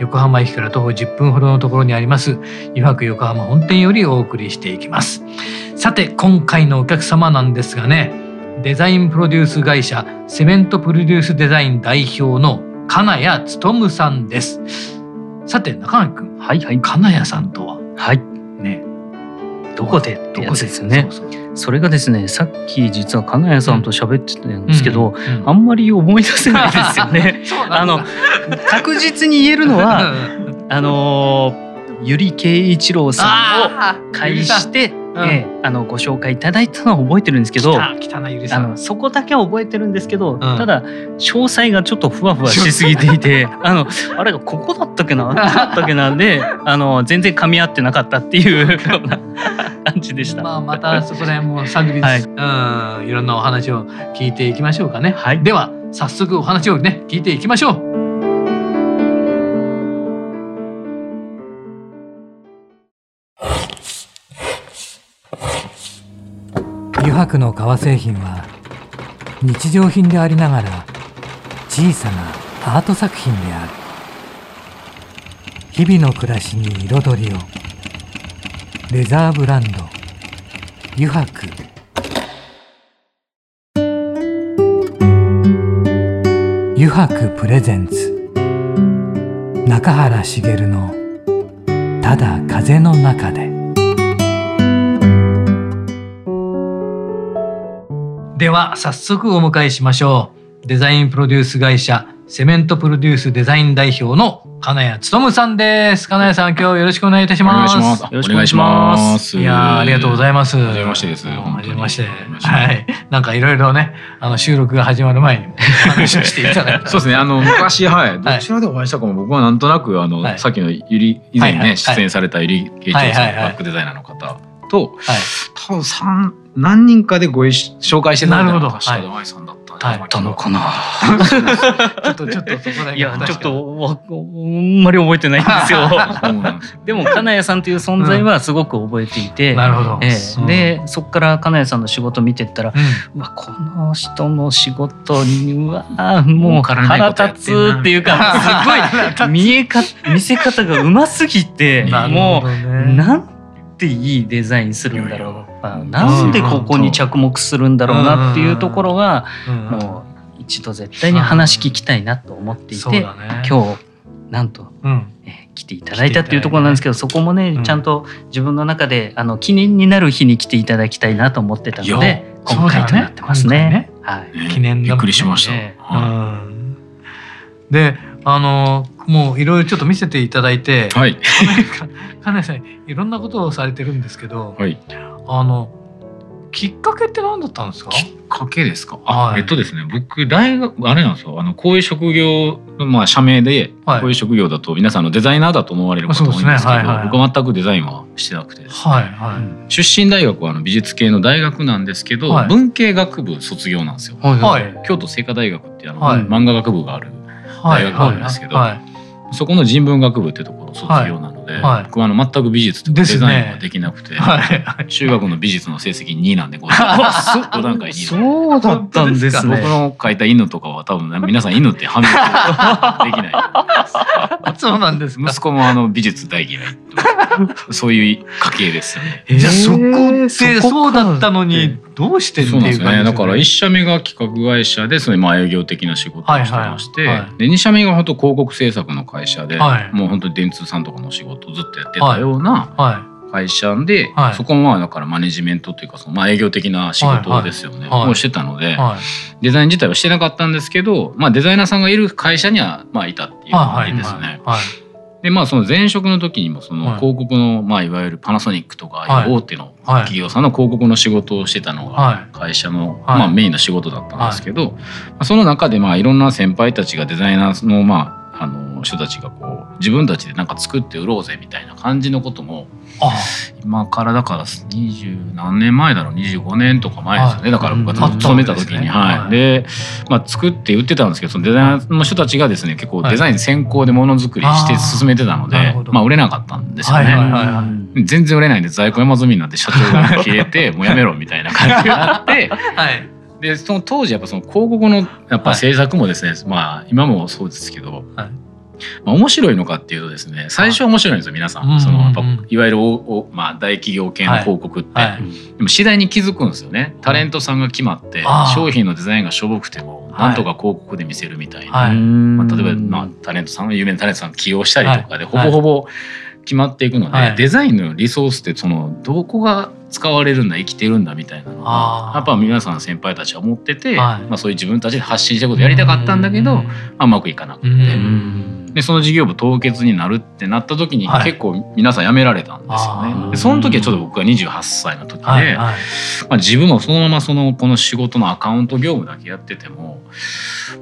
横浜駅から徒歩10分ほどのところにあります。湯泊横浜本店よりお送りしていきます。さて今回のお客様なんですがねデザインプロデュース会社セメントプロデュースデザイン代表の金谷勉さんです。さて中原くんはいはい。金谷さんとはこでってやつですよね。それがですね、さっき実は金谷さんと喋ってたんですけど、うんうん。あんまり思い出せないですよね。あの確実に言えるのは、うんあのーゆり圭一郎さんを介して、ん。ええあのご紹介いただいたのは覚えてるんですけど、あのそこだけは覚えてるんですけど、ん。ただ詳細がちょっとふわふわしすぎていて あのあれがここだったっけなあっちだったっけなであの全然噛み合ってなかったっていうような感じでした。まあまたそこら辺も探りつつ、はいうんいろんなお話を聞いていきましょうかね。はいでは早速お話をね聞いていきましょう。油白の革製品は日常品でありながら小さなアート作品である日々の暮らしに彩りをレザーブランド。油白油白プレゼンツ。中原茂の「ただ風の中で」では早速お迎えしましょう。デザインプロデュース会社セメントプロデュースデザイン代表の金谷勉さんです。金谷さん今日よろしくお願いいたしお願ますいします。よろしくお願いします。いやーありがとうございます。はじめましてですはじめまして。はじめましてはい。なんかいろいろね、あの収録が始まる前に 話をしていただいて。そうですね。あの昔はい。どちらでお会いしたかも僕はなんとなくあの、はい。さっきのゆり以前ね、出演されたゆり慶長さん、バックデザイナーの方とはい。多分三何人かでご一緒紹介してたんじゃない。だったのかな。ちょっとちょっとそこだけいやちょっとわあんまり覚えてないんですよ。でも金谷さんという存在はすごく覚えていて、なるほど。でそこから金谷さんの仕事見てったら、ううわこの人の仕事にうわも儲う腹立つっていうかすごい 見えか見せ方がうますぎてもうね。なんていいデザインするんだろういやいあなんでここに着目するんだろうなっていうところがうんもう一度絶対に話聞きたいなと思っていて。今日なんとうん。えー来ていただいたっていうところなんですけどそこもね、うんちゃんと自分の中であの記念になる日に来ていただきたいなと思ってたので今回となってますね。はい、ね記念びっくりしました。で、あのもういろいろちょっと見せていただいてい、、はい金谷さんいろんなことをされてるんですけど、はい。あのきっかけって何だったんですか？きっかけですか？あ、はい。えっとですね、僕大学あれなんですよ。あのこういう職業のまあ社名で、はい。こういう職業だと皆さんのデザイナーだと思われることが多いんですけど、そうですね。はいはい。僕は全くデザインはしてなくて。ですね、はいはい。出身大学はあの美術系の大学なんですけど、はい。文系学部卒業なんですよ。はいはい。京都精華大学っていうあの、はい。漫画学部があるはい。大学なんですけどはい。そこの人文学部ってところ卒業なので、はい。僕はあの全く美術とかデザインはできなくて、はい。はい。中学の美術の成績2なんで5段段階2そうだったんですね。僕の描いた犬とかは多分皆さん犬って判別できない。そうなんですか。息子もあの美術大嫌いそういう家系ですよね。じゃあそこってえーそうだったのにどうしてってそうなんですいう感じね。だから1社目が企画会社でそれまあ営業的な仕事をしてまして、はいはいはい。で2社目が本当広告制作の会社で、はい。もう本当に電通さんとかの仕事をずっとやってたようなは会社で、はい。そこもまあだからマネジメントというかそのまあ営業的な仕事ですよね、はい。はい。をしてたので、い。はデザイン自体はしてなかったんですけど、まあ、デザイナーさんがいる会社にはまあいたっていういはい感じですね。はい。でまあその前職の時にもそはい。の広告の、まあいわゆるパナソニックとか大手のはい。企業さんの広告の仕事をしてたのはが会社の、はい。まあ、メインの仕事だったんですけど、まあその中でまあいろんな先輩たちがデザイナーのまああの人たちがこう自分たちでなんか作って売ろうぜみたいな感じのこともあ今からだから二十何年前だろう25年とか前ですよね、はい。だから僕うん。が勤めた時に、はい、で、まあ、作って売ってたんですけどそのデザイナーの人たちがですね結構デザイン先行でものづくりして進めてたので、まあ、売れなかったんですよね。全然売れないんで在庫山積みになって社長が消えてもうやめろみたいな感じがあって はいでその当時やっぱその広告のやっぱ制作もですね、まあ今もそうですけど、はい。まあ、面白いのかっていうとですね最初は面白いんですよ皆さん、うんそのやっぱいわゆるおお、まあ、大企業系の広告って、はい。でも次第に気づくんですよね。タレントさんが決まって商品のデザインがしょぼくてもはい。なんとか広告で見せるみたいな、はい。まあ、例えば、ままあ、タレントさん有名なタレントさん起用したりとかで、はい。ほぼほぼ決まっていくので、はい。デザインのリソースってそのどこが使われるんだ生きてるんだみたいなのがやっぱ皆さん先輩たちは思ってて、はい。まあ、そういう自分たちで発信したことやりたかったんだけど、まあ、うまくいかなくて、うんでその事業部凍結になるってなった時にはい。結構皆さん辞められたんですよあね。ー。でその時はちょっと僕が28歳の時で、はいはい。まあ、自分もそのままそのこの仕事のアカウント業務だけやってても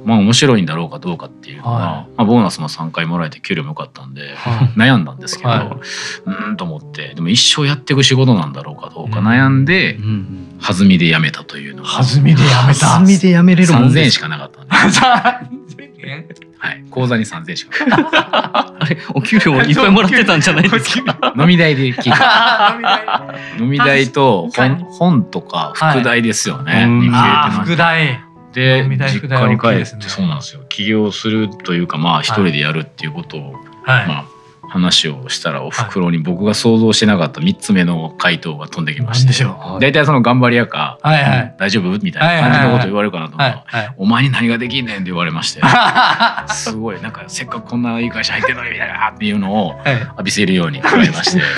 まあ面白いんだろうかどうかっていうのは、はいまあ、ボーナスも3回もらえて給料も良かったんではい 悩んだんですけど、はうーんと思ってでも一生やっていく仕事なんだろうかどうか悩んでうん弾みで辞めたというのが。弾みでやめた。弾みでやめれるもん3000です。円しかなかったんで、3000円？はい、口座に3000円しか あれお給料いっぱいもらってたんじゃないですか？た 飲み代で聞いた。飲み代。飲み代と本本とか副題ですよね、はい。副題。で実家に帰ってね。そうなんですよ。起業するというかまあ一人でやるっていうことを、はい、まあ話をしたらお袋に僕が想像してなかった3つ目の回答が飛んできまして何でしょ大体その頑張り屋か、はいはい。大丈夫？みたいな感じのこと言われるかなと思はったら、お前に何ができんねんって言われまして すごいなんかせっかくこんないい会社入ってんのにみたいなっていうのをはい。浴びせるように言われまして。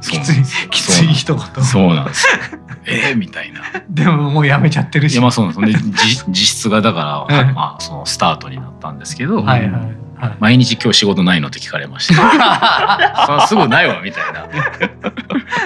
きついきつい一言。そうなんです。よ えー、みたいな。でももうやめちゃってるし。いやまあそうなんです。でじ実質がだから、うんまあ、そのスタートになったんですけど、はいはいはい。毎日今日仕事ないのって聞かれました。すぐないわみたいな。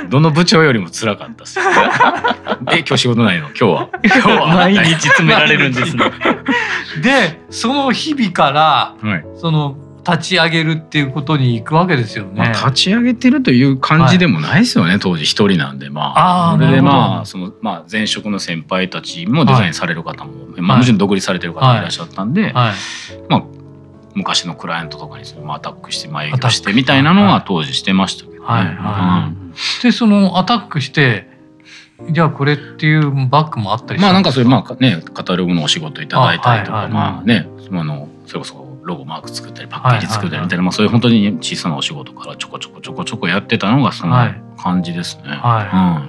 どの部長よりも辛かったですよ。え今日仕事ないの？今日は？今日は？毎日詰められるんですね。でその日々からはい。その立ち上げるっていうことに行くわけですよね。まあ、立ち上げてるという感じでもないですよね、当時一人なんで。まああーそれでまあその、まあ、前職の先輩たちもデザインされる方も、まあ、もちろん独立されてる方もいらっしゃったんで、はい。まあ、昔のクライアントとかにそのまあアタックして、まあ、営業してみたいなのは当時してましたけどね。はいはい。でそのアタックしてじゃあこれっていうバッグもあったりまあなんかそういうままあねカタログのお仕事いただいたりとか、まあねあのそれこそロゴマーク作ったりパッケージ作ったりみたいな、まあそういう本当に小さなお仕事からちょこちょこちょこちょこやってたのがそのはい。感じですね。は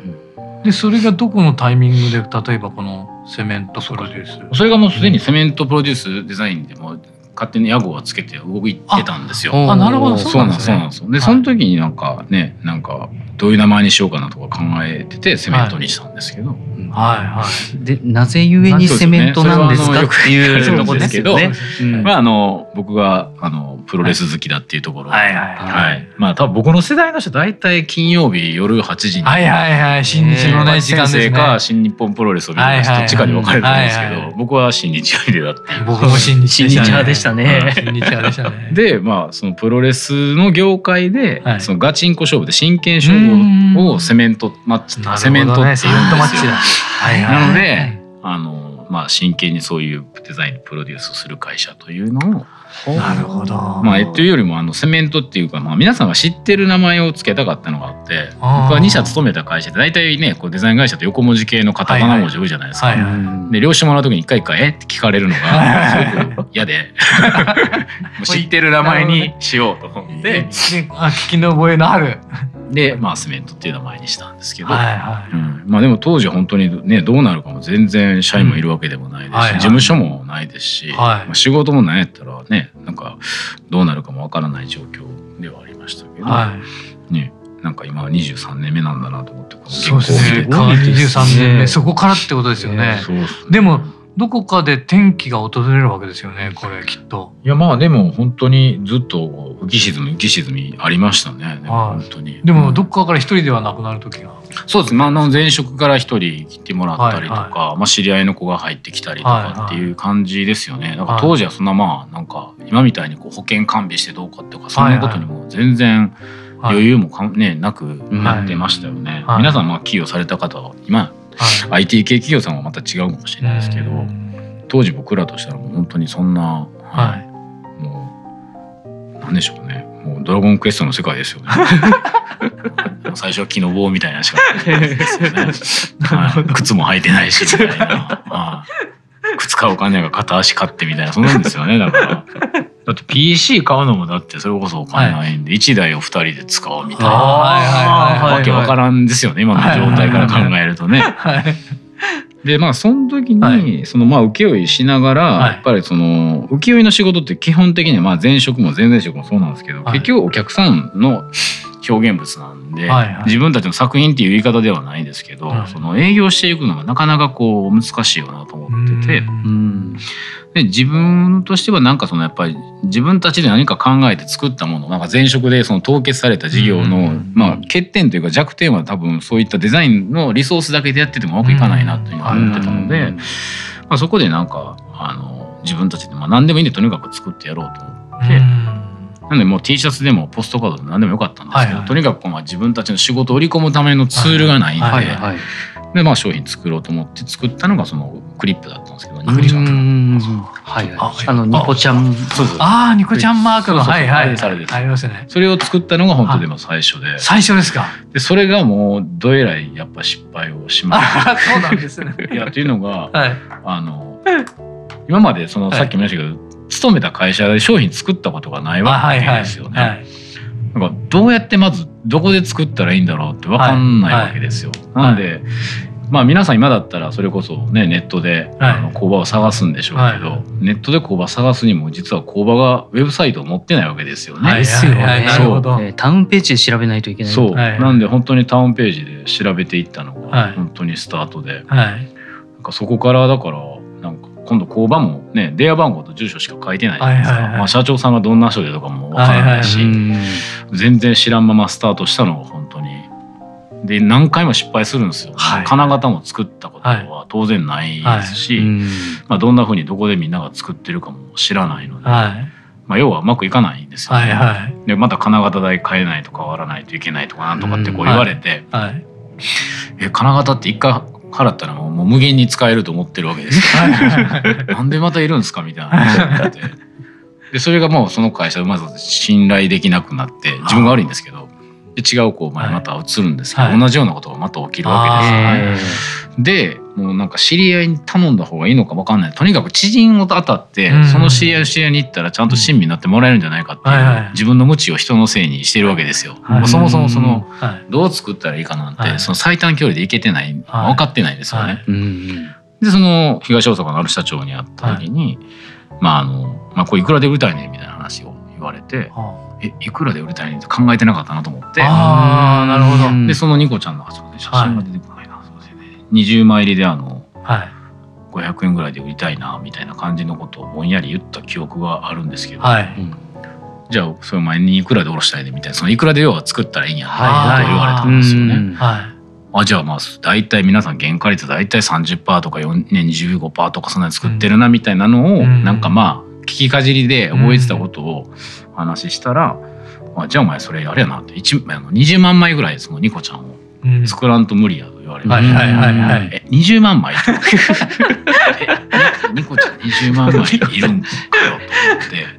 でそれがどこのタイミングで例えばこのセメントプロデュース？うん、それがもうすでにセメントプロデュースデザインでも勝手に屋号はつけて動いてたんですよ。あなるほど。そうなんですそうなんねですよ。で、はい。その時になんかねなんかどういう名前にしようかなとか考えててセメントにしたんですけど、はいはい。でなぜゆえにセメントなんですかっていうところですよね。うん。まああの僕があのプロレス好きだっていうところ、はいはいはい。まあ多分僕の世代の人大体金曜日夜8時に、はいはいはい。新日のね時間でかね。新日本プロレスを見るかどっちかに分かれると思うんですけど、僕は新日よりだって。僕も新日派でしたね。新日派でしたね。でまあそのプロレスの業界で、はい。そのガチンコ勝負で真剣勝負をセメントマッチセメントって言うんですよ。なのであのまあ真剣にそういうデザインプロデュースをする会社というのをなるほど。まあ、えというよりもあのセメントっていうか、まあ、皆さんが知ってる名前を付けたかったのがあって僕は2社勤めた会社で大体ねこうデザイン会社って横文字系のカタカナ文字多いじゃないですか。はいはいで領収もらう時に一回一回「え？っ?」て聞かれるのがすごく嫌で。知ってる名前にしようと思っでてあ聞きの覚えのある。で、まあ、セメントっていう名前にしたんですけど、はいはうん。まあ、でも当時本当にねどうなるかも全然社員もいるわけでもないですし、うんはいはい。事務所もないですし、はい。まあ、仕事もないやったらねなんかどうなるかもわからない状況ではありましたけど、いはい。ね、なんか今は23年目なんだなと思ってこのそうですね。原稿を見て。23年目。そこからってことですよね。そうっすね。でもどこかで転機が訪れるわけですよねこれきっと。いやまあでも本当にずっと浮き沈み浮き沈みありましたね。はい。本当に。でもうん。どっかから一人ではなくなる時が。そうですまああの前職から一人来てもらったりとか、はいまあ、知り合いの子が入ってきたりとはいはい。かっていう感じですよね。だからはい当時はそんなまあなんか今みたいにこう保険完備してどうかっていうかそんなことにも全然はい余裕もかんねなくなってましたよね、はい。皆さんまあ起業された方は今はい。IT 系企業さんはまた違うかもしれないですけどうん。当時僕らとしたらもう本当にそんな、はい。もうなんでしょうねもうドラゴンクエストの世界ですよね。最初は木の棒みたいなしか。ないですよね、はい、靴も履いてないしみたいな、はい、靴買うお金が片足買ってみたいなそんなんですよねだから。だって PC 買うのもだってそれこそお金ないんで、1台を2人で使おうみたいな、わけわからんですよね今の状態から考えるとね。はい でまあその時に、はい。そのまあ請負しながら、はい。やっぱりその請負の仕事って基本的にはまあ前職も前々職もそうなんですけど、はい。結局お客さんの表現物なんで、はいはい。自分たちの作品っていう言い方ではないんですけど、はいその営業していくのがなかなかこう難しいよなと思ってて、で自分としてはなんかそのやっぱり自分たちで何か考えて作ったものなんか前職でその凍結された事業の、うん。まあ、欠点というか弱点は多分そういったデザインのリソースだけでやっててもうまくいかないなというのを思ってたので、まあ、そこでなんかあの自分たちで、まあ、何でもいいんでとにかく作ってやろうと思って、うんなんでもう T シャツでもポストカードでも何でもよかったんですけど、はいはい。とにかくまあ自分たちの仕事を売り込むためのツールがないんで,、でまあ、商品作ろうと思って作ったのがそのクリップだったんですけどニうクリちゃんんはいあのニコちゃんああニコちゃんマークのはいはい。ありますね。それを作ったのが本当でも最初で。最初ですか？でそれがもうどえらいやっぱ失敗をしましあ そうなんですね。た。いやっていうのがはい。あの今までそのはい。さっきも言いましたけど、勤めた会社で商品作ったことがないあわけはいはい。ですよね。はい。なんかどうやってまずどこで作ったらいいんだろうって分かんないわけですよ。なので、まあ皆さん今だったらそれこそねネットで、はい。あの工場を探すんでしょうけど、はい。ネットで工場探すにも実は工場がウェブサイトを持ってないわけですよね。はい。ですよねはい。はいなるほど。えータウンページで調べないといけない。そう、はい。なんで本当にタウンページで調べていったのはい。が本当にスタートで、はい。なんかそこからだから今度工場もね電話番号と住所しか書いてないじゃないですか、はいはいはい。まあ、社長さんがどんな人でとかもわからないし、うん全然知らんままスタートしたのが本当に。で何回も失敗するんですよ、はい金型も作ったことは当然ないですし、うん。まあ、どんなふうにどこでみんなが作ってるかも知らないので、はい。まあ、要はうまくいかないんですよ、はねいはい。でまた金型代変えないと変わらないといけないとかなんとかってこう言われて、はい。え金型って一回払ったらもうもう無限に使えると思ってるわけですよ。はいなんでまたいるんですかみたいな。話になってでそれがもうその会社まず信頼できなくなって自分が悪いんですけどで違う子までまた移るんですけど、はい。同じようなことがまた起きるわけですよ。ね。えでもうなんか知り合いに頼んだ方がいいのか分かんない。とにかく知人を当たって、うん。その知り合いの知り合いに行ったらちゃんと親身になってもらえるんじゃないかっていう、はいはい自分の無知を人のせいにしてるわけですよ。はい。そもそもそのはい。どう作ったらいいかなんて、はい。その最短距離で行けてない、はい。分かってないんですよね。でその東大阪のある社長に会った時に、まああの、まあ、これいくらで売りたいねみたいな話を言われていくらで売りたいねって考えてなかったなと思って。ああなるほど。うんでそのニコちゃんの写真が出てこないな、そうですよね20枚入りであのはい。500円ぐらいで売りたいなみたいな感じのことをぼんやり言った記憶があるんですけど、はい。うん。じゃあそれ前にいくらでおろしたいね？みたいな。そのいくらで要は作ったらいいんやって言われたんですよね。うん。はい。あじゃあまあ大体皆さん原価率大体30%とか4年25%とかそんなに作ってるなみたいなのを、うん。なんかまあ聞きかじりで覚えてたことを話したら、あじゃあお前それあれやなって。一あの20万枚ぐらいそのニコちゃんをうん。作らんと無理やと言われて、はいはいはいはい。え20万枚？ニコちゃん20万枚いるんかよと思って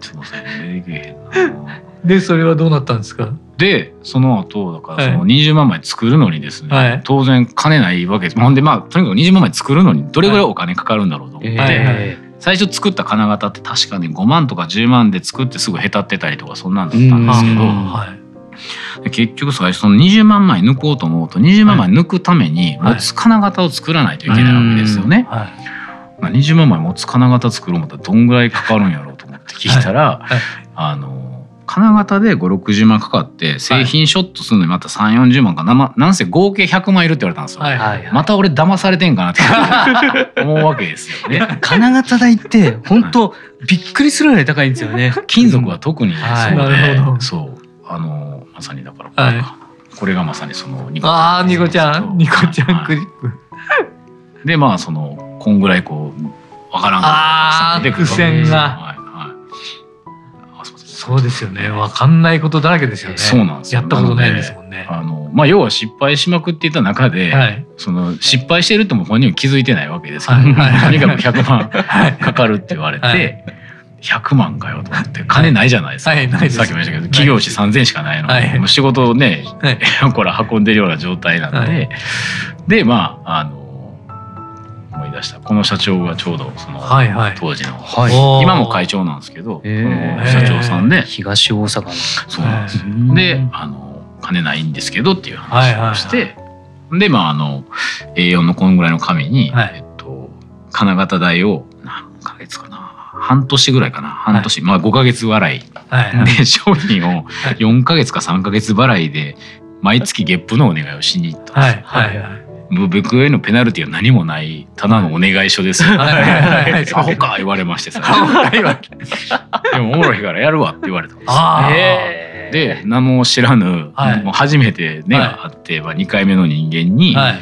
すいません出てけえへんな。でそれはどうなったんですか？でその後だからそのは20万枚作るのにですね、はい。当然金ないわけです。ほんでまあとにかく20万枚作るのにどれぐらいお金かかるんだろうと思って、はい最初作った金型って確かに5万とか10万で作ってすぐへたってたりとかそんなんだったんですけど、結局最初その20万枚抜こうと思うと20万枚抜くためにはい。持つ金型を作らないといけないわけですよね。はい。まあ20万枚持つ金型作ろう思ったらどんぐらいかかるんやろうと思って聞いたら、はい。あの金型で560万かかって製品ショットするのにまた3 4 0万かな,、ま、なんせ合計100万いるって言われたんですよ、はい。はい。また俺騙されてんかなって思うわけですよね。金型代って本当びっくりするぐらい高いんですよね。金属は特にはい。そうで、なるほど。そうあのまさにだから。これ,、はい。これがまさにそのニああニコちゃん。ニコちゃんはいクリップ。でまあそのこんぐらいこうわからんあー出てくるが。そうですよね。わかんないことだらけですよね。そうなんですよ。やったことないですもんね。あのまあ要は失敗しまくっていた中で、はい。その失敗してるとも本人は気づいてないわけですよ、はい。はい。とにかく100万はい。かかるって言われて、はい100万かよと思って金ないじゃないですか、はいないです。さっきも言いましたけど企業費3000しかないの。で、はい。もう仕事をねはい。これ運んでるような状態なんで、はい。でまああの思い出した。この社長がちょうどその、はいはい。当時の、はい今も会長なんですけど、へー。社長さんで、東大阪の。そうなんですであの金ないんですけどっていう話をして、はいでまああの A4 のこのぐらいの紙に、はい。えっと、金型代を何ヶ月かな半年ぐらいかな。半年、まあ5ヶ月払い。はい。はい。で商品を4ヶ月か3ヶ月払いで毎月月賦のお願いをしに行った。んですよはい。はい。はい僕へのペナルティは何もないただのお願い書ですよ。はい。はい。はい。はい。アホか言われましてさ。はい。はい。でもおもろい。からやるわって言われたんですよで何も知らぬ、はい。もう初めて目があって、まあ、2回目の人間に、はい。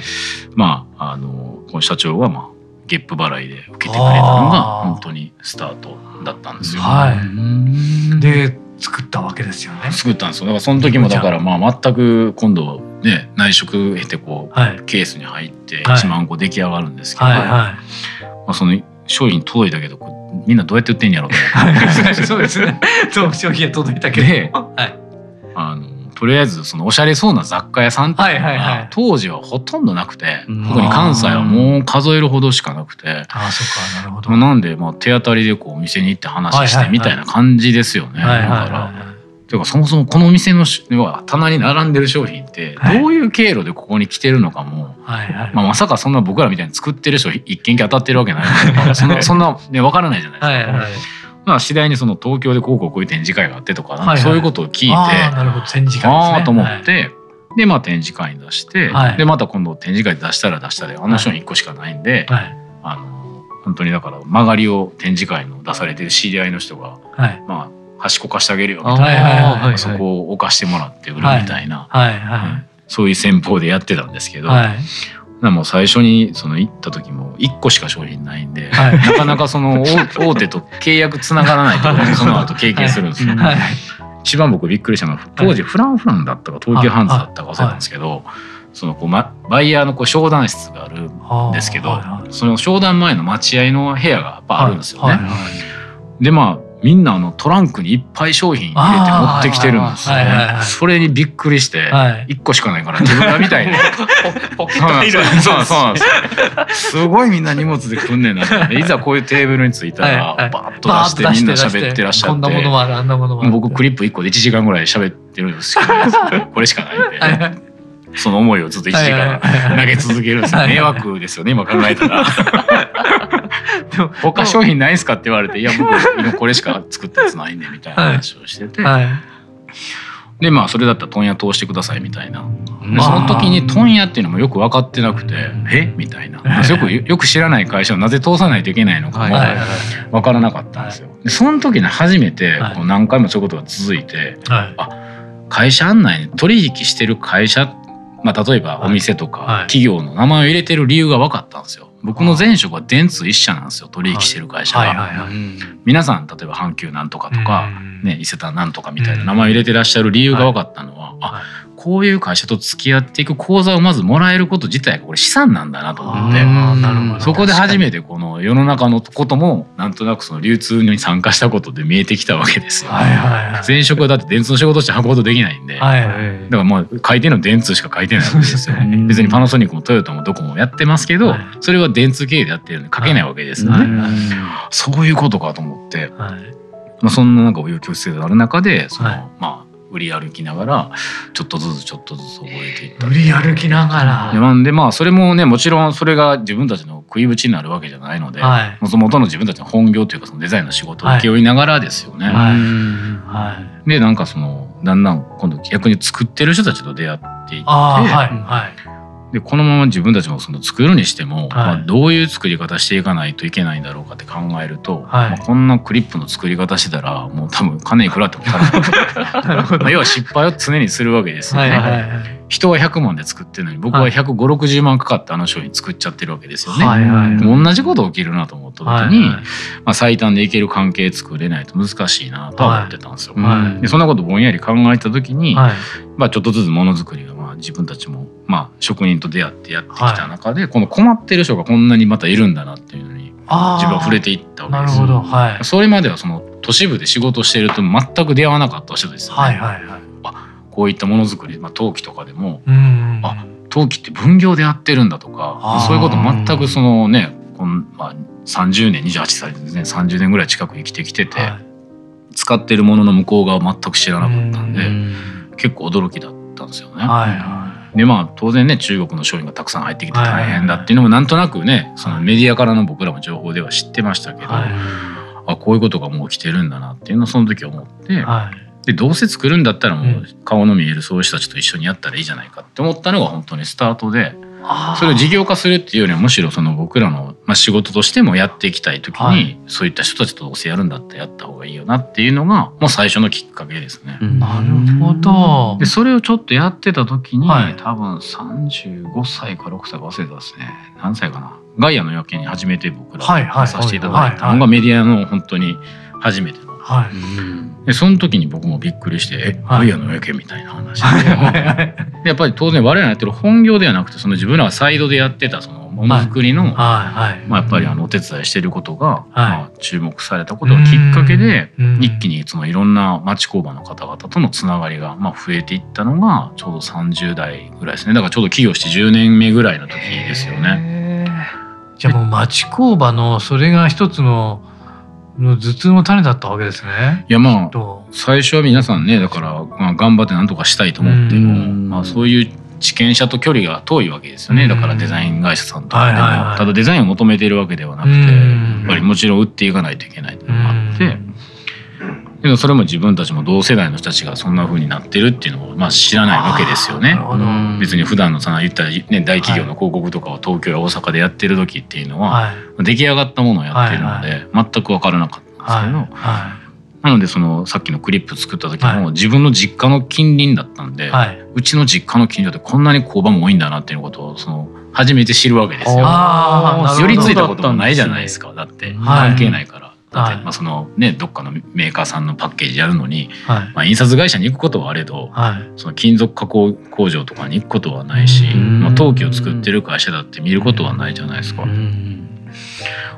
まああのこの社長がまあ月賦払いで受けてくれたのが本当にスタートだったんですよ。はい。うん。で作ったわけですよね。作ったんですよ。だからその時もだからまあ全く今度ね内職経てこうはい。ケースに入ってはい。1万個出来上がるんですけど、はいはまあ、その商品届いたけどみんなどうやって売ってんやろうと思って。い。そうですね。そう商品が届いたけでどはい。あのとりあえずそのおしゃれそうな雑貨屋さんっていうのが当時はほとんどなくてうん。特に関西はもう数えるほどしかなくて。ああそっかなるほど。まあ、なんで、まあ、手当たりでこうお店に行って話してみたいな感じですよね。だからはてい。うかそもそもこのお店の棚に並んでる商品ってはい。どういう経路でここに来てるのかも、いはいはい。まあ、まさかそんな僕らみたいに作ってる人一軒家当たってるわけないそんなそんな、ね、分からないじゃないですか。はいはいまあ、次第にその東京でこうこうこういう展示会があってとかかはいはい。そういうことを聞いて、ああなるほど。展示会ですね。ああと思って、でまあ展示会に出して、はい。でまた今度展示会で出したら出したであの商品1個しかないんで、はい。あの本当にだから曲がりを展示会の出されてる知り合いの人がはい。まあ端っこ貸してあげるよみあたいな、はいはいはいはい。そこを置かしてもらって売るみたいな、そういう戦法でやってたんですけど、もう最初にその行った時も1個しか商品ないんで、はい。なかなかその 大大手と契約つながらないところをその後経験するんですよ。はいはい。一番僕びっくりしたのは当時フランフランだったか東急ハンズだったか忘れたんですけど、そのこう、ま、バイヤーのこう商談室があるんですけど、その商談前の待合の部屋がやっぱあるんですよね。でまあみんなあのトランクにいっぱい商品入れて持ってきてるんですよそれにびっくりして、はい。一個しかないから自分がみたいに。ポケそうなんですよ入るそうなんそうなんですごいみんな荷物で来んねんなっていざこういうテーブルに着いたら、バーッと出してみんな喋ってらっしゃってこんなものもあるあんなものもある僕クリップ1個で1時間ぐらい喋ってるんですけどこれしかないんで、はいはいその思いをずっと1時間投げ続けるんですよ迷惑ですよね今考えたら他商品ないんすかって言われていや僕今これしか作ったやつないんでみたいな話をしてて、はいでまあそれだったら問屋通してくださいみたいな。その時に問屋っていうのもよく分かってなくてえ？みたいな。よくよく知らない会社をなぜ通さないといけないのかもはい。はい。はい。分からなかったんですよ。でその時に初めてはい。こう何回もそういうことが続いてはい。会社案内に取引してる会社、まあ、例えばお店とかはい。企業の名前を入れてる理由が分かったんですよ。僕の前職は電通一社なんですよ。取引してる会社が。はい。はい。はい。皆さん例えば阪急なんとかとか、うん。ね、伊勢丹なんとかみたいな名前を入れてらっしゃる理由が分かったのは、あはいこういう会社と付き合っていく口座をまずもらえること自体がこれ資産なんだなと思って。そこで初めてこの世の中のこともなんとなくその流通に参加したことで見えてきたわけですよ。はいはいはい。前職はだって電通の仕事して運ぶことできないんで、はいはい。だからまあ書いてるの電通しか書いてないわけですよ。うん別にパナソニックもトヨタもどこもやってますけど、はい。それは電通経営でやってるんで書けないわけですよね。はい。そういうことかと思って、はい。まあ、そんななんか紆余曲折がある中でその、はい。まあ売り歩きながらちょっとずつちょっとずつ覚えていった売り歩きながら。でなんでまあそれもねもちろんそれが自分たちの食いぶちになるわけじゃないのではい。もともとの自分たちの本業というかそのデザインの仕事を請け負いながらですよね。はい。うん。はい。でなんかそのだんだん今度逆に作ってる人たちと出会っていって、はい。うんはいでこのまま自分たちもその作るにしても、い。まあ、どういう作り方していかないといけないんだろうかって考えると、はい。まあ、こんなクリップの作り方してたらもう多分金いくらっても足らない。要は失敗を常にするわけですよね。はいはいはい人は100万で作ってるのに僕は15060万かかってあの商品作っちゃってるわけですよね。はいはいでも同じこと起きるなと思った時に、はいはいまあ、最短でいける関係作れないと難しいなとは思ってたんですよ。はい。でそんなことぼんやり考えた時に、はい。まあ、ちょっとずつものづくりがまあ自分たちもまあ職人と出会ってやってきた中で、この困ってる人がこんなにまたいるんだなっていうのに自分は触れていったわけですなるほど。はい。それまではその都市部で仕事してると全く出会わなかった人ですよね。はいはいはい。こういったものづくり、まあ、陶器とかでもうんあ陶器って分業でやってるんだとかそういうこと全くそのねこん、まあ、30年28歳ですね。30年ぐらい近く生きてきてて、はい。使ってるものの向こう側全く知らなかったんで、うん。結構驚きだったんですよね。はいはでまあ当然ね中国の商品がたくさん入ってきて大変だっていうのもなんとなくねそのメディアからの僕らも情報では知ってましたけど、はい。あこういうことがもう来てるんだなっていうのをその時思って、いはい。でどうせ作るんだったらもうう顔の見えるそういう人たちと一緒にやったらいいじゃないかって思ったのが本当にスタートでそれを事業化するっていうよりはむしろその僕らの、まあ、仕事としてもやっていきたい時に、はい。そういった人たちとどうせやるんだったらやった方がいいよなっていうのがもう最初のきっかけですね。うん。なるほど。でそれをちょっとやってた時に、はい。多分35歳か6歳か忘れたですね。何歳かな。ガイアの夜景に初めて僕らはいはい。出させていただいたのがメディアの本当に初めての。はい。うん。でその時に僕もびっくりして「えはい。ガイアの夜景」みたいな話はい。でやっぱり当然我らがやってる本業ではなくてその自分らがサイドでやってたそのものづくりの、はい。はい。まあ、やっぱりあのお手伝いしてることが、まあ、注目されたことうんがきっかけでうん。一気にそのいろんな町工場の方々とのつながりがまあ増えていったのがちょうど30代ぐらいですね。だからちょうど起業して10年目ぐらいの時ですよね。ね。じゃあもう町工場のそれが一つのの頭痛の種だったわけですね。いやまあと。最初は皆さんねだから、まあ、頑張って何とかしたいと思ってまあ、そういう知見者と距離が遠いわけですよね、うん。だからデザイン会社さんとかでも、はいはいはい。ただデザインを求めているわけではなくて、うん。やっぱりもちろん売っていかないといけないっていうのがあって、うんでもそれも自分たちも同世代の人たちがそんな風になってるっていうのをまあ知らないわけですよね。別に普段のさ言ったら、ね、大企業の広告とかを東京や大阪でやってる時っていうのは、はい。出来上がったものをやってるので、はい。全く分からなかったんですけど、はなのでそのさっきのクリップ作った時も、はい。自分の実家の近隣だったんで、いはい。うちの実家の近所でこんなに工場も多いんだなっていうことをその初めて知るわけですよ。あーなるほど。寄り付いたこともないじゃないですか。だってはい。関係ないから。だまあそのねどっかのメーカーさんのパッケージやるのに、はい。まあ、印刷会社に行くことはあれどはい。その金属加工工場とかに行くことはないし、うん。まあ、陶器を作ってる会社だって見ることはないじゃないですか。うん。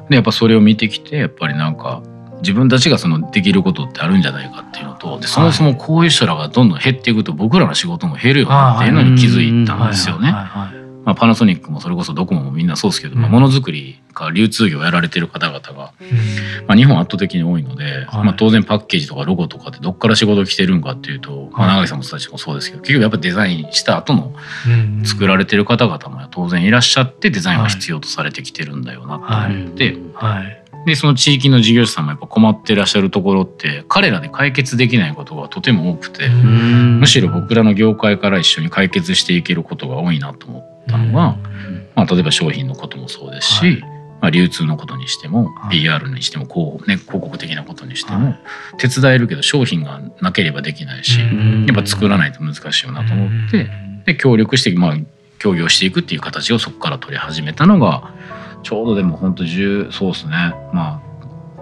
でやっぱそれを見てきてやっぱりなんか自分たちがそのできることってあるんじゃないかっていうのとでそもそもこういう人らがどんどん減っていくと僕らの仕事も減るよなっていうのに気づいたんですよね。はいまあ、パナソニックもそれこそドコモもみんなそうですけど、ものづくりか流通業をやられてる方々が、うん。まあ、日本圧倒的に多いので、はい。まあ、当然パッケージとかロゴとかってどっから仕事来てるんかっていうと、まあ、はい永井さんもたちもそうですけど結局やっぱデザインした後のうん作られてる方々も当然いらっしゃってデザインは必要とされてきてるんだよなとはい思って、はい。でその地域の事業者さんもやっぱ困ってらっしゃるところって彼らで解決できないことがとても多くて、うん。むしろ僕らの業界から一緒に解決していけることが多いなと思ったのが、まあ、例えば商品のこともそうですし、はい。まあ、流通のことにしても、はい。PR にしてもこう、ね、広告的なことにしても、はい。手伝えるけど商品がなければできないし、うん。やっぱ作らないと難しいよなと思って、で協力して、まあ、協業していくっていう形をそこから取り始めたのがちょうどでも本当10そうですね。まあ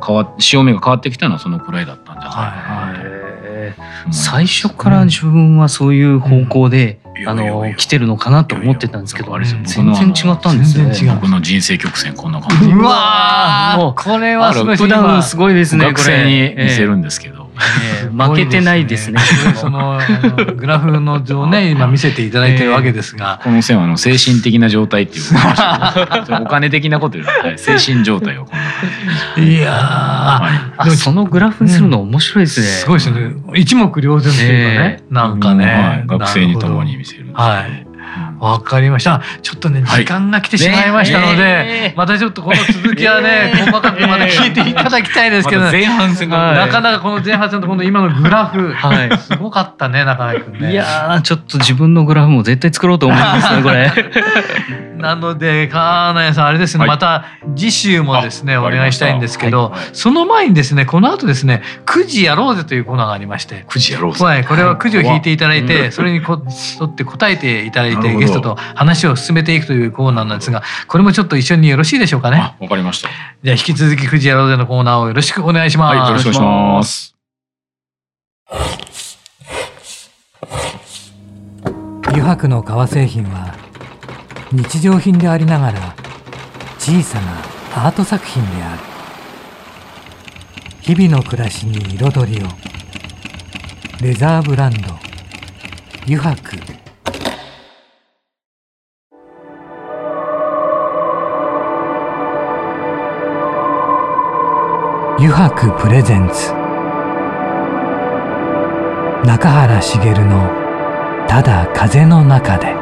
変わ潮目が変わってきたのはそのくらいだったんじゃないかなと。へー思います最初から自分はそういう方向で、うんあの来てるのかなと思ってたんですけどいやいや僕全の然違ったんですね。全然違う。僕の人生曲線こんな感じうわもうーこれはすごい。普段すごいですね。学生に見せるんんですけど、負けてないですね。そのあのグラフの図をね 今見せていただいてるわけですが、この線はあの精神的な状態っていう。お金的なことよりは、はい精神状態を。こんな感いやー、はあそのグラフにするの面白いですね。すごいですよね。一目瞭然というかね、え。なんかね、はい、学生にともに見せるんですけど、はい。うんわかりました。ちょっとね、はい。時間が来てしまいましたので、ねまたちょっとこの続きはね、ね 細かくまた聞いていただきたいですけど、前半戦はい。なかなかこの前半戦とこの今のグラフ、はい。すごかったね、中井くんね。いやーちょっと自分のグラフも絶対作ろうと思いますねこれ。なので、金谷さん、あれですね、はい。また次週もですね、あお願いしたいんですけど、その前にですね、この後ですね、くじやろうぜというコーナーがありまして、くじやろうぜ。はい、これはくじを引いていただいて、はい。それにこ沿って答えていただいて、トと話を進めていくというコーナーなんですが、これもちょっと一緒によろしいでしょうかね。あわかりました。じゃあ引き続きくじやろうぜのコーナーをよろしくお願いします。はいよろしくお願いします。油白の革製品は日常品でありながら小さなアート作品である。日々の暮らしに彩りを。レザーブランド。油白油白プレゼンツ。中原茂の「ただ風の中で」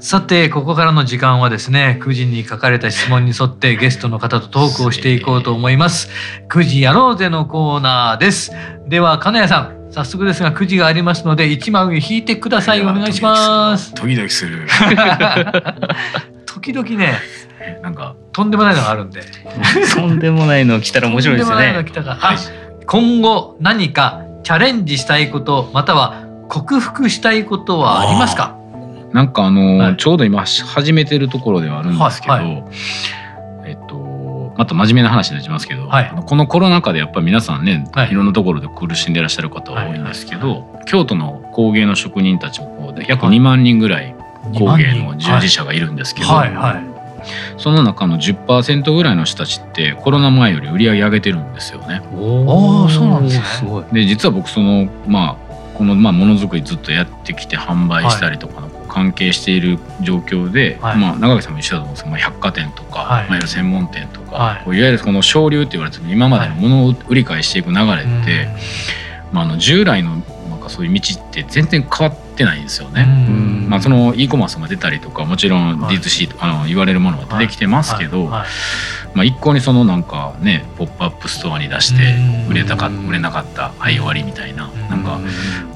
さてここからの時間はですね9時に書かれた質問に沿ってゲストの方とトークをしていこうと思います。9時やろうぜのコーナーです。では金谷さん早速ですが9時がありますので1枚引いてください。お願いします。ドキドキする 時々ねえなんかとんでもないのがあるんで。とんでもないの来たら面白いですとんでもないのがね。来たかはい今後何かチャレンジしたいことまたは克服したいことはありますか？なんかあの、はい。ちょうど今始めてるところではあるんですけど、はいはえっとまた真面目な話になりますけど、はい。このコロナ禍でやっぱり皆さんね、はい。い、ろんなところで苦しんでいらっしゃる方多いんですけど、京都の工芸の職人たちもこう約はい2万人ぐらい工芸の従事者者がいるんですけど、はいはい。その中の10%ぐらいの人たちってコロナ前より売り上げ上げてるんですよね。おー。そうなんですね。すごい。で実は僕そのまあこのまあものづくりずっとやってきて販売したりとかの関係している状況で、はい。まあ長垣さんも一緒だと思うんですけど、まあ、百貨店とか、はい。いまあ、いわゆる専門店とか、はい。いわゆるこの省流って言われてる今までのものを売り買いしていく流れって、まあ、あの従来のなんかそういう道って全然変わってないんですよね。うん。まあ、その e コマースが出たりとかもちろんはい。D2C とか、あの言われるものが出てきてますけど、はい。はい。まあ、一向にそのなんかねポップアップストアに出してうん。売れたか売れなかったはい終わりみたいなうん。なんか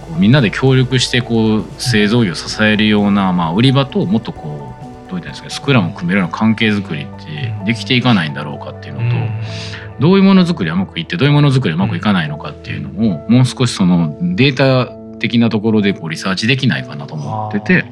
こうみんなで協力してこう製造業を支えるような、まあ、売り場ともっとこうどういったんですかスクラムを組めるような関係づくりってできていかないんだろうかっていうのと、どういうものづくりはうまくいってどういうものづくりはうまくいかないのかっていうのをもう少しそのデータ的なところでこうリサーチできないかなと思ってて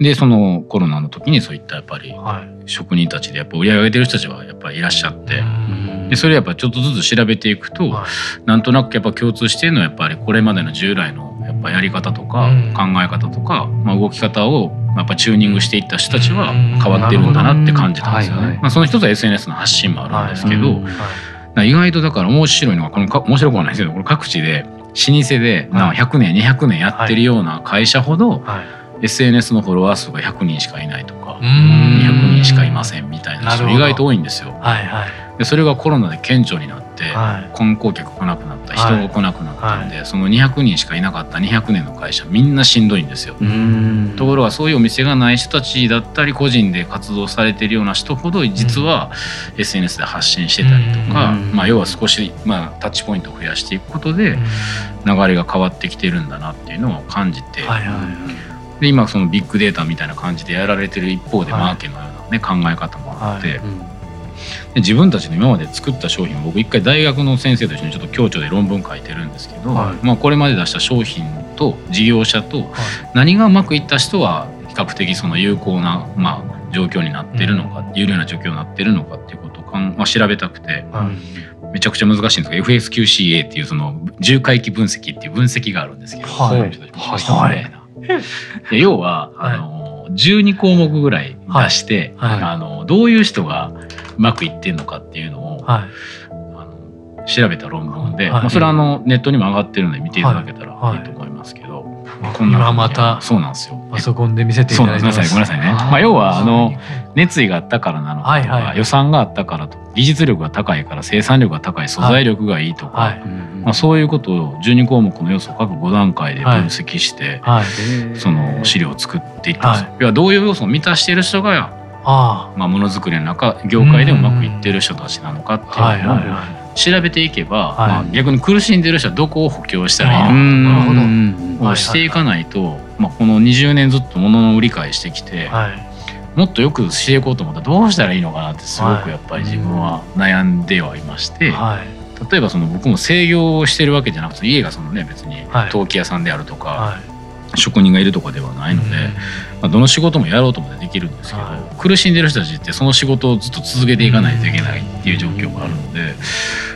でそのコロナの時にそういったやっぱりはい。職人たちでやっぱ売り上げてる人たちはやっぱりいらっしゃって。うん。でそれやっぱちょっとずつ調べていくと、はい。なんとなくやっぱ共通しているのはやっぱりこれまでの従来のやっぱやり方とかうん。考え方とか、まあ、動き方をやっぱチューニングしていった人たちはうん。変わってるんだなって感じたんですよはいはいね。まあ、その一つは SNS の発信もあるんですけど、はい。意外とだから面白いのはこのか面白くはないですけどこの各地で老舗ではい。なんか100年200年やってるような会社ほどはい。SNS のフォロワー数が100人しかいないとかうん。200人しかいませんみたいな人意外と多いんですよ。はいはい。でそれがコロナで顕著になって、はい。観光客来なくなった人はい。が来なくなったんで、その200人しかいなかった200年の会社みんなしんどいんですよ。うん。ところがそういうお店がない人たちだったり個人で活動されてるような人ほど実は SNS で発信してたりとか、うん。まあ、要は少し、まあ、タッチポイントを増やしていくことで流れが変わってきてるんだなっていうのを感じて、はいはいで今そのビッグデータみたいな感じでやられてる一方ではい。マーケのような、ね、考え方もあって、はで自分たちの今まで作った商品僕一回大学の先生と一緒にちょっと共著で論文書いてるんですけど、はい。まあ、これまで出した商品と事業者とはい。何がうまくいった人は比較的その有効な、まあ、状況になってるのか、有料な状況になってるのかっていうことをかん、まあ、調べたくて。はい。めちゃくちゃ難しいんですけど FSQCA っていうその重回帰分析っていう分析があるんですけど、はい。ちょっと見せてもらい。要は、はい。あの12項目ぐらい出して、はい。はい。あのどういう人がうまくいってんのかっていうのを、はい。あの調べた論文で、はい。まあ、それはあのネットにも上がってるので見ていただけたらはい。いいと思いますけど、こんな今またそうなんですよ。パソコンで見せていただいてます。ごめんなさいごめんなさいね。まあ要はあの熱意があったからなのかとか、はいはい予算があったからとか技術力が高いから生産力が高い素材力がいいとか、はい。まあ、そういうことを12項目の要素を各5段階で分析して、はい。その資料を作っていったんですよ。要はどういう要素を満たしている人が、あまあ、ものづくりの中業界でうまくいってる人たちなのかっていいうのを調べていけば、はい。まあ、逆に苦しんでる人はどこを補強したらいいの？かをしていかないと、まあ、この20年ずっとものの売り買いしてきて、いはい。もっとよくしていこうと思ったらどうしたらいいのかなってすごはい。くやっぱり自分は悩んではいまして。はい。例えばその僕も制御をしてるわけじゃなくて家がそのね別にはい。陶器屋さんであるとか、はい職人がいるとかではないので、まあ、どの仕事もやろうと思ってできるんですけど、はい。苦しんでる人たちってその仕事をずっと続けていかないといけないっていう状況があるので、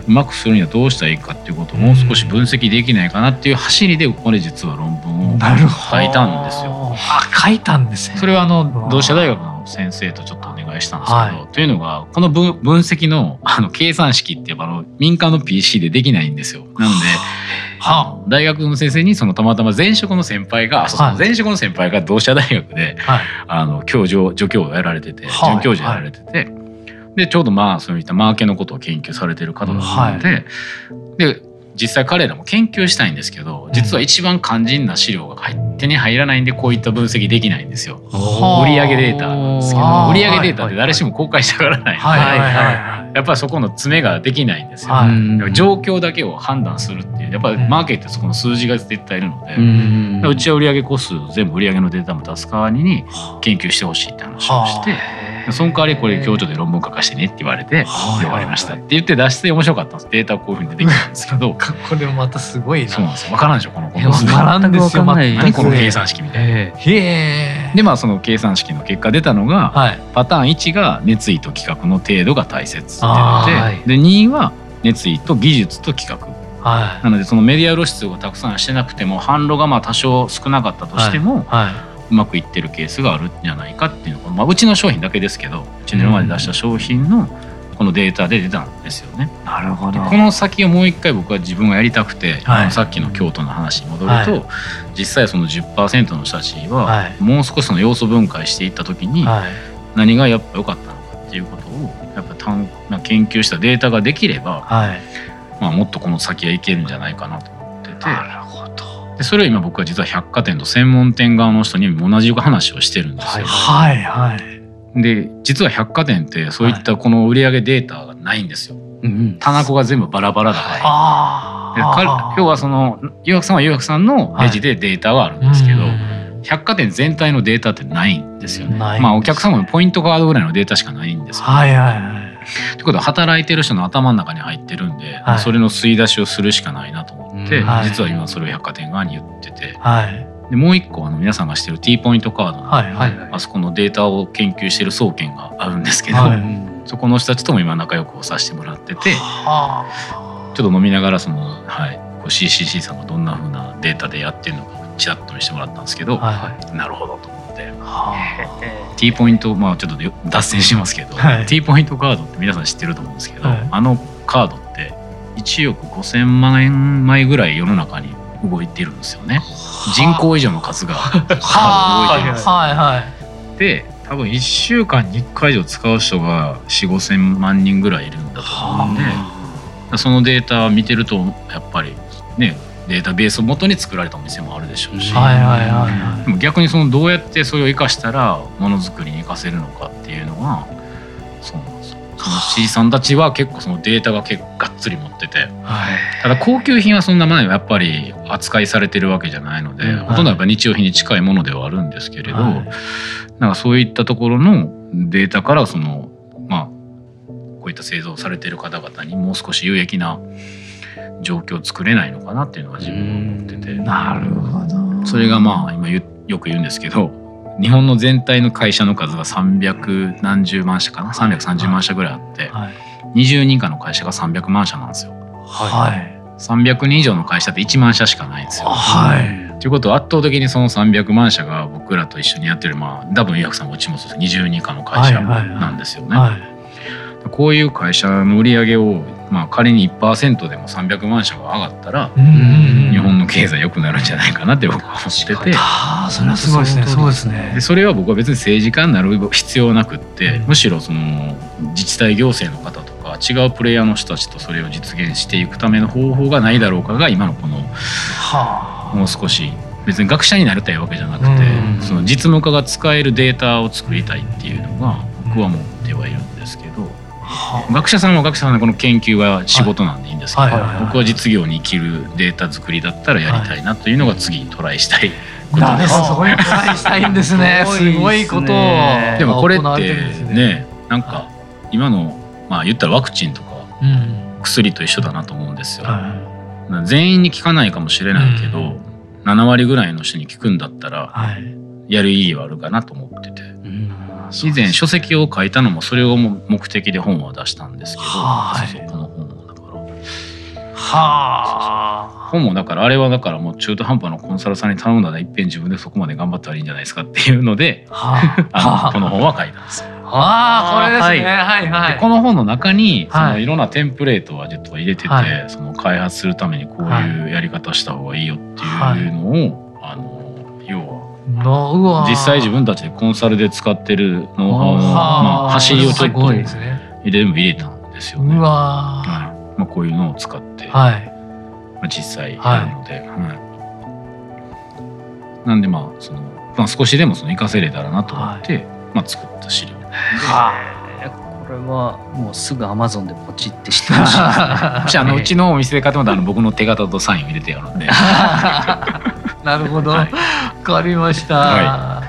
うまくするにはどうしたらいいかっていうことをもう少し分析できないかなっていう走りでこれ実は論文を書いたんですよ。あ書いたんですね。それはあうのわ同志社大学の先生とちょっとお願いしたんですけど、はというのがこの分分析のあの計算式ってやっぱあの民間の PC でできないんですよ。なのでは大学の先生にそのたまたま前職の先輩が、はい。前職の先輩が同志社大学ではい。あの教授を助教をやられてて、はい。准教授やられてて、でちょうどまあそういったマーケのことを研究されてる方だったので、で実際彼らも研究したいんですけど実は一番肝心な資料が入手に入らないんでこういった分析できないんですよ。はあ。売上データなんですけど売上データって誰しも公開したがらないので、はい。はい。はい。やっぱりそこの詰めができないんですよ。状況だけを判断するっていうやっぱりうん。マーケットってそこの数字が絶対いるので、うん。うちは売上個数全部売上のデータも出す代わりに研究してほしいって話をして、その代わりこれ今日ちょっと論文書かしてねって言われて、はい。分かりましたって言って出して面白かったんです。データはこういうふうに出てきたんですけど。これまたすごいな。そうなんですよ。分からんでしょこのこえの数字わからんですよ全くこの計算式みたいな。えへえ。でまあその計算式の結果出たのが、はい。パターン1が熱意と企画の程度が大切ってあ言ってで2は熱意と技術と企画。はなのでそのメディア露出をたくさんしてなくても販路がまあ多少少なかったとしても、い。はうまくいってるケースがあるんじゃないかっていうのが、まあ、うちの商品だけですけどうちの今まで出した商品のこのデータで出たんですよね。いなるほど。この先をもう一回僕は自分がやりたくて、はい。さっきの京都の話に戻ると、はい。実際その10%の人たちは、はいもう少しその要素分解していった時に、はい。何がやっぱ良かったのかっていうことをやっぱ単まあ研究したデータができれば、はい。まあ、もっとこの先はいけるんじゃないかなと思ってて。でそれを今僕は実は百貨店と専門店側の人にも同じ話をしてるんですよ。はいはいで実は百貨店ってそういったこの売上データがないんですよ。うん棚子が全部バラバラだから。あでか要はその誘惑さんは誘惑さんのレジでデータはあるんですけど、百貨店全体のデータってないんですよね。ないまあお客様のポイントカードぐらいのデータしかないんですよ。はいはいはい。ということは働いてる人の頭の中に入ってるんで、はい。それの吸い出しをするしかないなとて、うんはい。実は今それを百貨店側に言ってて。はい。でもう一個あの皆さんが知ってる T ポイントカードの、はいはい。あそこのデータを研究してる総研があるんですけど、はい。そこの人たちとも今仲良くさせてもらっててちょはっと飲みながらその、はい、こう CCC さんがどんな風なデータでやってるのかチラッと見せてもらったんですけど、あはい。なるほどと思って。は T ポイントまあちょっと脱線しますけど、はい。T ポイントカードって皆さん知ってると思うんですけど、はい。あのカードって1億5,000万円枚ぐらい世の中に動いてるんですよね。人口以上の数が。動いてるはいはいで多分1週間に1回以上使う人が4 5千万人ぐらいいるんだと思うんでそのデータ見てるとやっぱりねデータベースを元に作られたお店もあるでしょうし、はいはいはいはい。でも逆にそのどうやってそれを生かしたらものづくりに生かせるのかっていうのがそうなんですよその C さんたちは結構そのデータが結構がっつり持ってて。はい。ただ高級品はそんなまでやっぱり扱いされてるわけじゃないので、うん。ほとんどやっぱ日用品に近いものではあるんですけれど、はい。なんかそういったところのデータからそのまあこういった製造されている方々にもう少し有益な状況を作れないのかなっていうのが自分は思ってて。なるほど。それがまあ今よく言うんですけど日本の全体の会社の数が300何十万社かな？330万社ぐらいあって。はい20人以下の会社が300万社なんですよ。はい。300人以上の会社って1万社しかないんですよ。はい。ということは圧倒的にその300万社が僕らと一緒にやってるまあ多分医薬さんもうちもそうです。20人以下の会社なんですよね。はいこういう会社の売り上げを、まあ、仮に1%でも300万社が上がったらうん。日本の経済良くなるんじゃないかなって僕は思ってて。ああそれはすごいですね。そうですね。でそれは僕は別に政治家になる必要なくって、うん。むしろその自治体行政の方とか違うプレイヤーの人たちとそれを実現していくための方法がないだろうかが今のこのはあ。もう少し別に学者になりたいわけじゃなくて、うん。その実務家が使えるデータを作りたいっていうのが僕は思ってはいるんですけどは学者さんは学者さんのこの研究は仕事なんでいいんですけど、僕は実業に生きるデータ作りだったらやりたいなというのが次トライしたいことです。ほど。そこにトライしたいんですね。すすごいことをでもこれってね。なんか今のまあ言ったらワクチンとかうん。薬と一緒だなと思うんですよ。は全員に効かないかもしれないけど、うん。7割ぐらいの人に効くんだったいらはい。やる意義はあるかなと思ってて。うん以前書籍を書いたのもそれを目的で本は出したんですけど、はいそうそうこの本もだから。はあ。本もだからあれはだからもう中途半端なコンサルさんに頼んだらいっぺん自分でそこまで頑張ったらいいんじゃないですかっていうのではああのこの本は書いたんですよ。ああこれですね。はい。はいでこの本の中にそはい。のいろんなテンプレートは実は入れてて、はい。その開発するためにこういうやり方した方がいいよっていうのを、あの要は実際自分たちでコンサルで使ってるノウハウの、はまあ、あ走りをちょっと入いですね。れも入れたんですよね。うはわい。まあ、こういうのを使って、はい。まあ、実際やるので、はい。なんでまあその、まあ、少しでもその活かせれたらなと思って、まあ、作った資料。えーこれはもうすぐアマゾンでポチってしてほしい。あのうちのお店で買ってもらったらあの僕の手形とサインを入れてやるんで。なるほど、わはい。かりました、は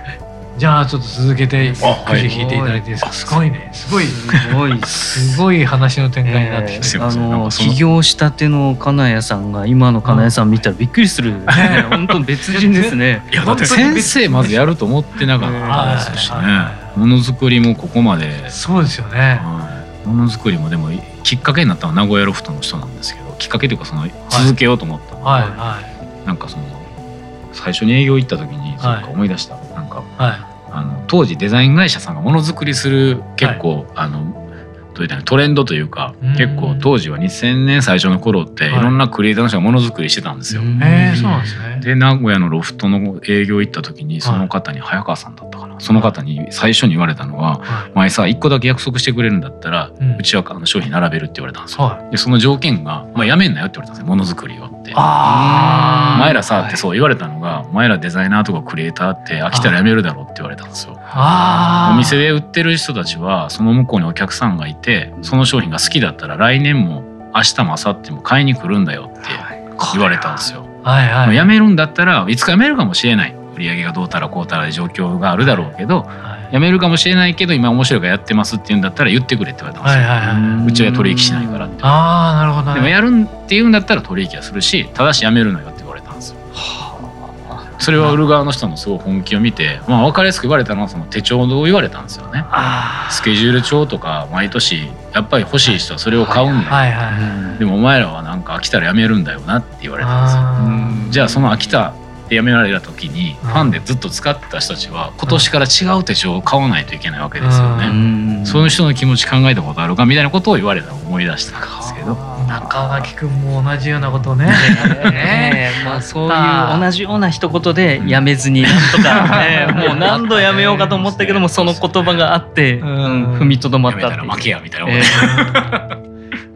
じゃあちょっと続けてくじ引いていただいていいですか？すごいね。すごい。すごい。っすごい話の展開になってきて、すいません。あの起業したての金谷さんが今の金谷さん見たらびっくりする、ね、本当別人ですね。いやだって先生まずやると思ってなかったですしね。はいはい。はものづくりもここまで。そうですよね。はい。ものづくりもでもきっかけになったのは名古屋ロフトの人なんですけどきっかけというかその続けようと思ったのは、はい。はなんかその最初に営業行った時にそうはい。か思い出した、なんかいはい。あの当時デザイン会社さんがものづくりする結構、あのどういトレンドというかうん。結構当時は2000年最初の頃っていはい。ろんなクリエイターの人がものづくりしてたんですよ。へえそうなんですねで名古屋のロフトの営業行った時にその方に早川さんだったかな。その方に最初に言われたのはは「前さ一個だけ約束してくれるんだったらうちはあの商品並べる」って言われたんですよ。でその条件が「まあ、やめんなよ」って言われたんですよものづくりをって。前らさってそう言われたのが「お前らデザイナーとかクリエイターって飽きたらやめるだろ」って言われたんですよ。お店で売ってる人たちはその向こうにお客さんがいてその商品が好きだったら来年も明日も明後日も買いに来るんだよって言われたんですよ。はいはい。まあ辞めるんだったらいつか辞めるかもしれない。売り上げがどうたらこうたらで状況があるだろうけどはい。辞めるかもしれないけど今面白いからやってますって言うんだったら言ってくれって言われたんですよ。はいはいはい。うちは取引しないからって。ああなるほど。ねでもやるんって言うんだったら取引はするしただし辞めるのよそれは売る側の人のすごい本気を見て、まあ、分かりやすく言われたのはその手帳を言われたんですよね。あスケジュール帳とか毎年やっぱり欲しい人はそれを買うんだよ、はいはいでもお前らはなんか飽きたら辞めるんだよなって言われたんですよ。じゃあその飽きたって辞められた時にうん。ファンでずっと使ってた人たちは今年から違う手帳を買わないといけないわけですよね、うん。そういう人の気持ち考えたことあるかみたいなことを言われたのを思い出したんですけど。中垣君も同じようなことをね。ね。えまあそういう。同じような一言でやめずになんとか、ね、もう何度やめようかと思ったけどもその言葉があって、踏みとどまったって負けやみたいなこえ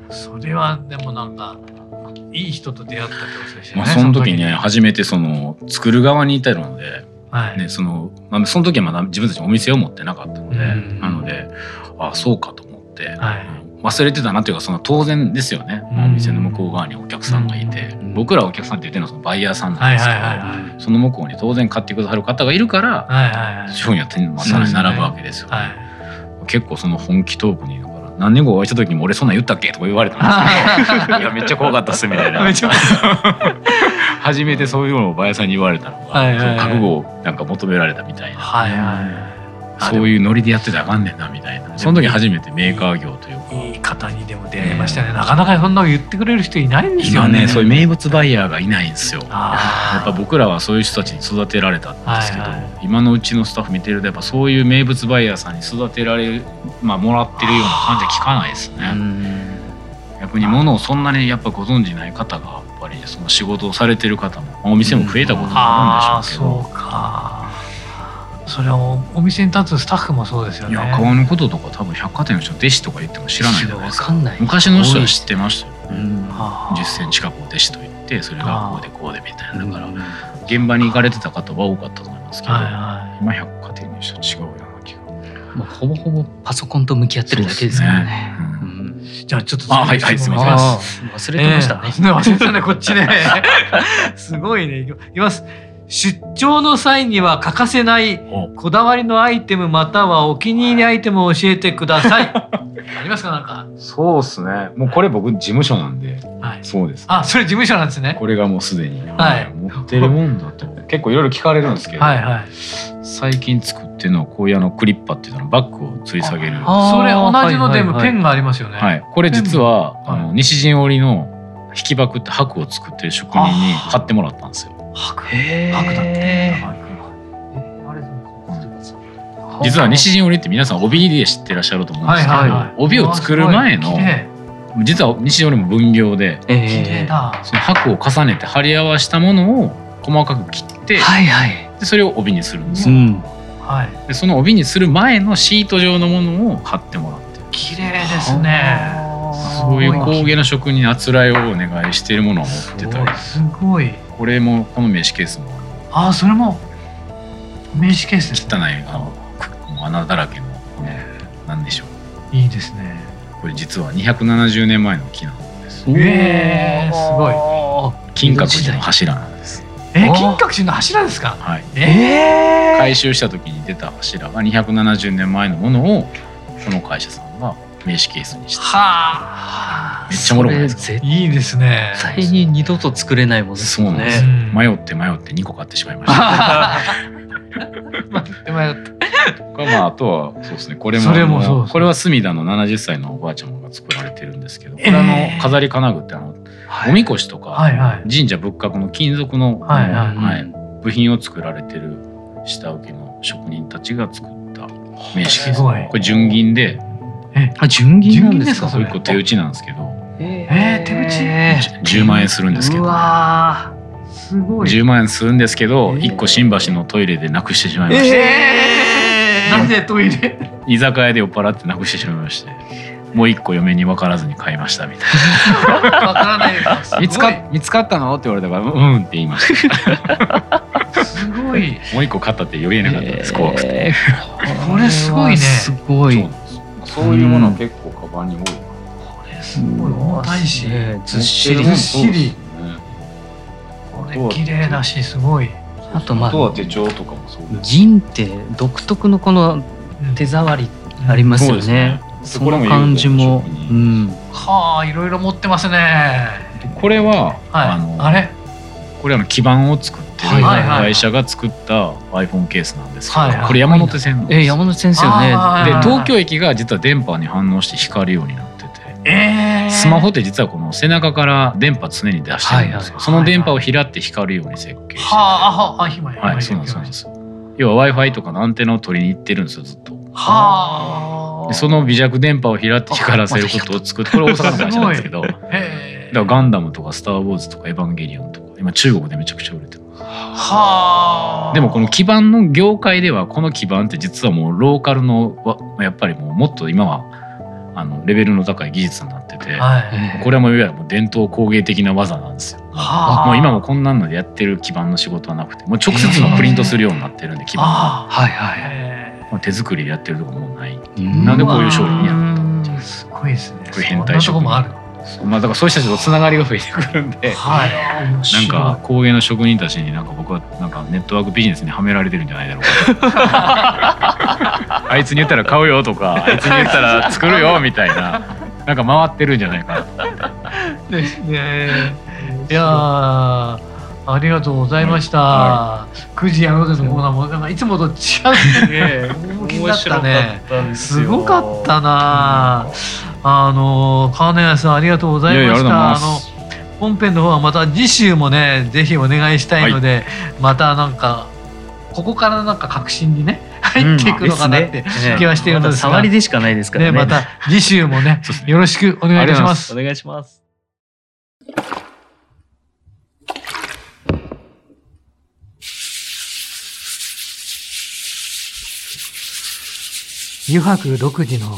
と、それはでもなんかいい人と出会ったってことですよねまあ、その時に。ね初めてその作る側にいたので、はい。ね、そのまあその時はまだ自分たちお店を持ってなかったので、うん。なのであそうかと思って、はい忘れてたなっていうかその当然ですよね、うん。お店の向こう側にお客さんがいて、うん。僕らはお客さんって言ってるのはそのバイヤーさんなんですけど、その向こうに当然買ってくださる方がいるからはいはいはい商品は手にまあさらに並ぶわけですよ、はい。結構その本気トークに何年後お会いした時にも俺そんなん言ったっけ？とか言われたんですけど いやめっちゃ怖かったっすみたいな。初めてそういうのをバイヤーさんに言われたのが、はいはいはい。覚悟をなんか求められたみたいな、はいはいそういうノリでやってたらあかんねんなみたいな。その時初めてメーカー業というか方にでも出会いましたね。なかなかそんなの言ってくれる人いないんですよね。今ねそういう名物バイヤーがいないんですよ。やあっぱ僕らはそういう人たちに育てられたんですけど、はいはい。今のうちのスタッフ見てるとやっぱそういう名物バイヤーさんに育てられる、まあ、もらってるような感じは聞かないですね、うん逆に物をそんなにやっぱご存じない方がバぱりその仕事をされてる方もまあお店も増えたこともあるんでしょうけど、そうかそれはおお店に立つスタッフもそうですよね。いや川のこととか多分百貨店の人弟子とか言っても知らないじゃないですかわかんない昔の人は知ってましたよ。うん。はあ。10センチ角を弟子と言ってそれがこうでこうでみたいな。だからうん現場に行かれてた方は多かったと思いますけど、はいは今百貨店の人は違うような気が。もうほぼほぼパソコンと向き合ってるだけですからね。じゃあちょっとあはいはいすいません。忘れてましたね。ええ。忘れてたね。こっちね。すごいね。いきます出張の際には欠かせないおこだわりのアイテムまたはお気に入りアイテムを教えてください。ありますかなんか。そうですね。もうこれ僕事務所なんで。はい。そうです。あそれ事務所なんですね。これがもうすでに、はい。持ってるもんだと。結構いろいろ聞かれるんですけど、はいはい。最近作ってるのはこういうあのクリッパっていうのバッグを吊り下げる。あそれ同じのでもペンがありますよね。はい、これ実は、あの西陣織の引き箔って箔を作ってる職人にあ買ってもらったんですよ。白白だって。実は西陣織って皆さん帯で知ってらっしゃると思うんですけど、はいはい。はい帯を作る前の実は西陣織も分業でえだ。その箔を重ねて貼り合わせたものを細かく切って、はいはい。でそれを帯にするんですよ。うん。はい。でその帯にする前のシート状のものを貼ってもらって。る綺麗ですね。そういう工芸の職人にあつらいをお願いしているものを持ってたり。すごいこれもこの名刺ケースもあそれも名刺ケースです汚いあの穴だらけのこのなんでしょう。いいですね。これ実は270年前の木なんです。えーすごい。金閣寺の柱なんです。えあー。金閣寺の柱ですか？はい。ええ回収した時に出た柱が270年前のものをこの会社さんが名刺ケースにして。はあ。めっちゃおもろくないですか？いいですね。対に二度と作れないものですもんね。そうなんです。うん迷って迷って2個買ってしまいました。待って迷ったこれまああとはそうですね。これもそれもあのそうそう。これは隅田の70歳のおばあちゃまが作られてるんですけどこれえーあの飾り金具ってあのはい。おみこしとか神社仏閣の金属のはい部品を作られてる下請けの職人たちが作った名刺ケース。これ純銀であ純銀なんですか？純銀ですか？それ。1個手打ちなんですけど。えー手打ち？え10万円するんですけうどわすごい。10万円するんですけどえー。1個新橋のトイレでなくしてしまいまして。えー。なぜトイレ？居酒屋で酔っ払ってなくしてしまいまして。もう1個嫁に分からずに買いましたみたいわ からないな見つか見つかったの？って言われたからうんうんって言いました。すごい。もう1個買ったって言えなかったです。怖くて。えーこれすごいね。すごい。そういうものは結構カバンに多いこれすごい。重たいしねずっしり。ずっしり。これ綺麗だしすごい。あとまあとはあ手帳とかもそうです。銀って独特のこの手触りありますよね。その感じも、うん、はあいろいろ持ってますね。これは、はい。あのあれ？これあの基板を作ってるはいはいはい。会社が作った iPhone ケースなんですけど、これ山手線なんです。え山手先生よね。で東京駅が実は電波に反応して光るようになってて。えー、スマホって実はこの背中から電波常に出してるんですよ、はいはいその電波を拾って光るように設計して。てはあ今はい、そうなんですそうなんです。要は w i f i とかのアンテナを取りに行ってるんですよずっと。はあ。でその微弱電波を拾って光らせることを作ってこれ大阪の会社なんですけど。だからガンダムとかスター・ウォーズとかエヴァンゲリオンとか今中国でめちゃくちゃ売れてるはあ。でもこの基板の業界ではこの基板って実はもうローカルのわやっぱりもうもっと今はあのレベルの高い技術になってて、はい。これはもういわゆる伝統工芸的な技なんですよ。はあ。もう今もこんなんのでやってる基板の仕事はなくてもう直接のプリントするようになってるんで基板は、あはいはい。へまあ手作りでやってるとこもうない。うんなんでこういう商品になったっていう。えすごいですね。これ変態まあだからそういう人たちとつながりが増えてくるんではい面な白いんか工芸の職人たちになんか僕はなんかネットワークビジネスにはめられてるんじゃないだろうか あいつに言ったら買うよとかあいつに言ったら作るよみたいななんか回ってるんじゃないかなですね。いやーありがとうございました。は9時やろうぜのコーナーもなんかいつもと違うね。大きだったね。すごかったな。あの川金屋さんありがとうございました。あの本編の方はまた次週もねぜひお願いしたいので、はい、またなんかここからなんか確信にね入っていくのかなって気はしているのですが、うん、ま、触りでしかないですからね、ね、また次週もねよろしくお願いいたします。お願いします。油白独自の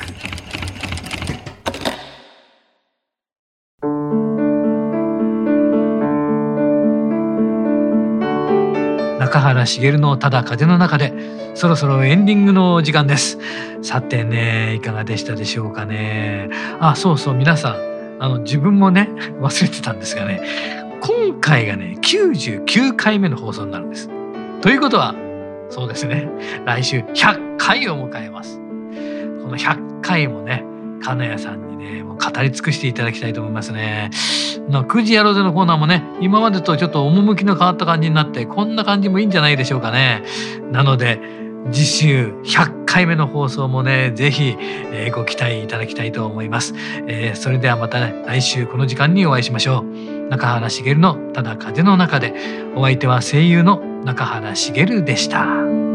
原茂のただ風の中でそろそろエンディングの時間です。さてねいかがでしたでしょうかね。あそうそう皆さんあの自分もね 忘れてたんですがね今回がね99回目の放送になるんです。ということはそうですね来週100回を迎えます。この100回もね金谷さんにもう語り尽くしていただきたいと思いますね。の9時やろうぜのコーナーもね今までとちょっと趣の変わった感じになってこんな感じもいいんじゃないでしょうかね。なので次週100回目の放送もねぜひ、えーご期待いただきたいと思います、えーそれではまたね来週この時間にお会いしましょう。中原茂のただ風の中で。お相手は声優の中原茂でした。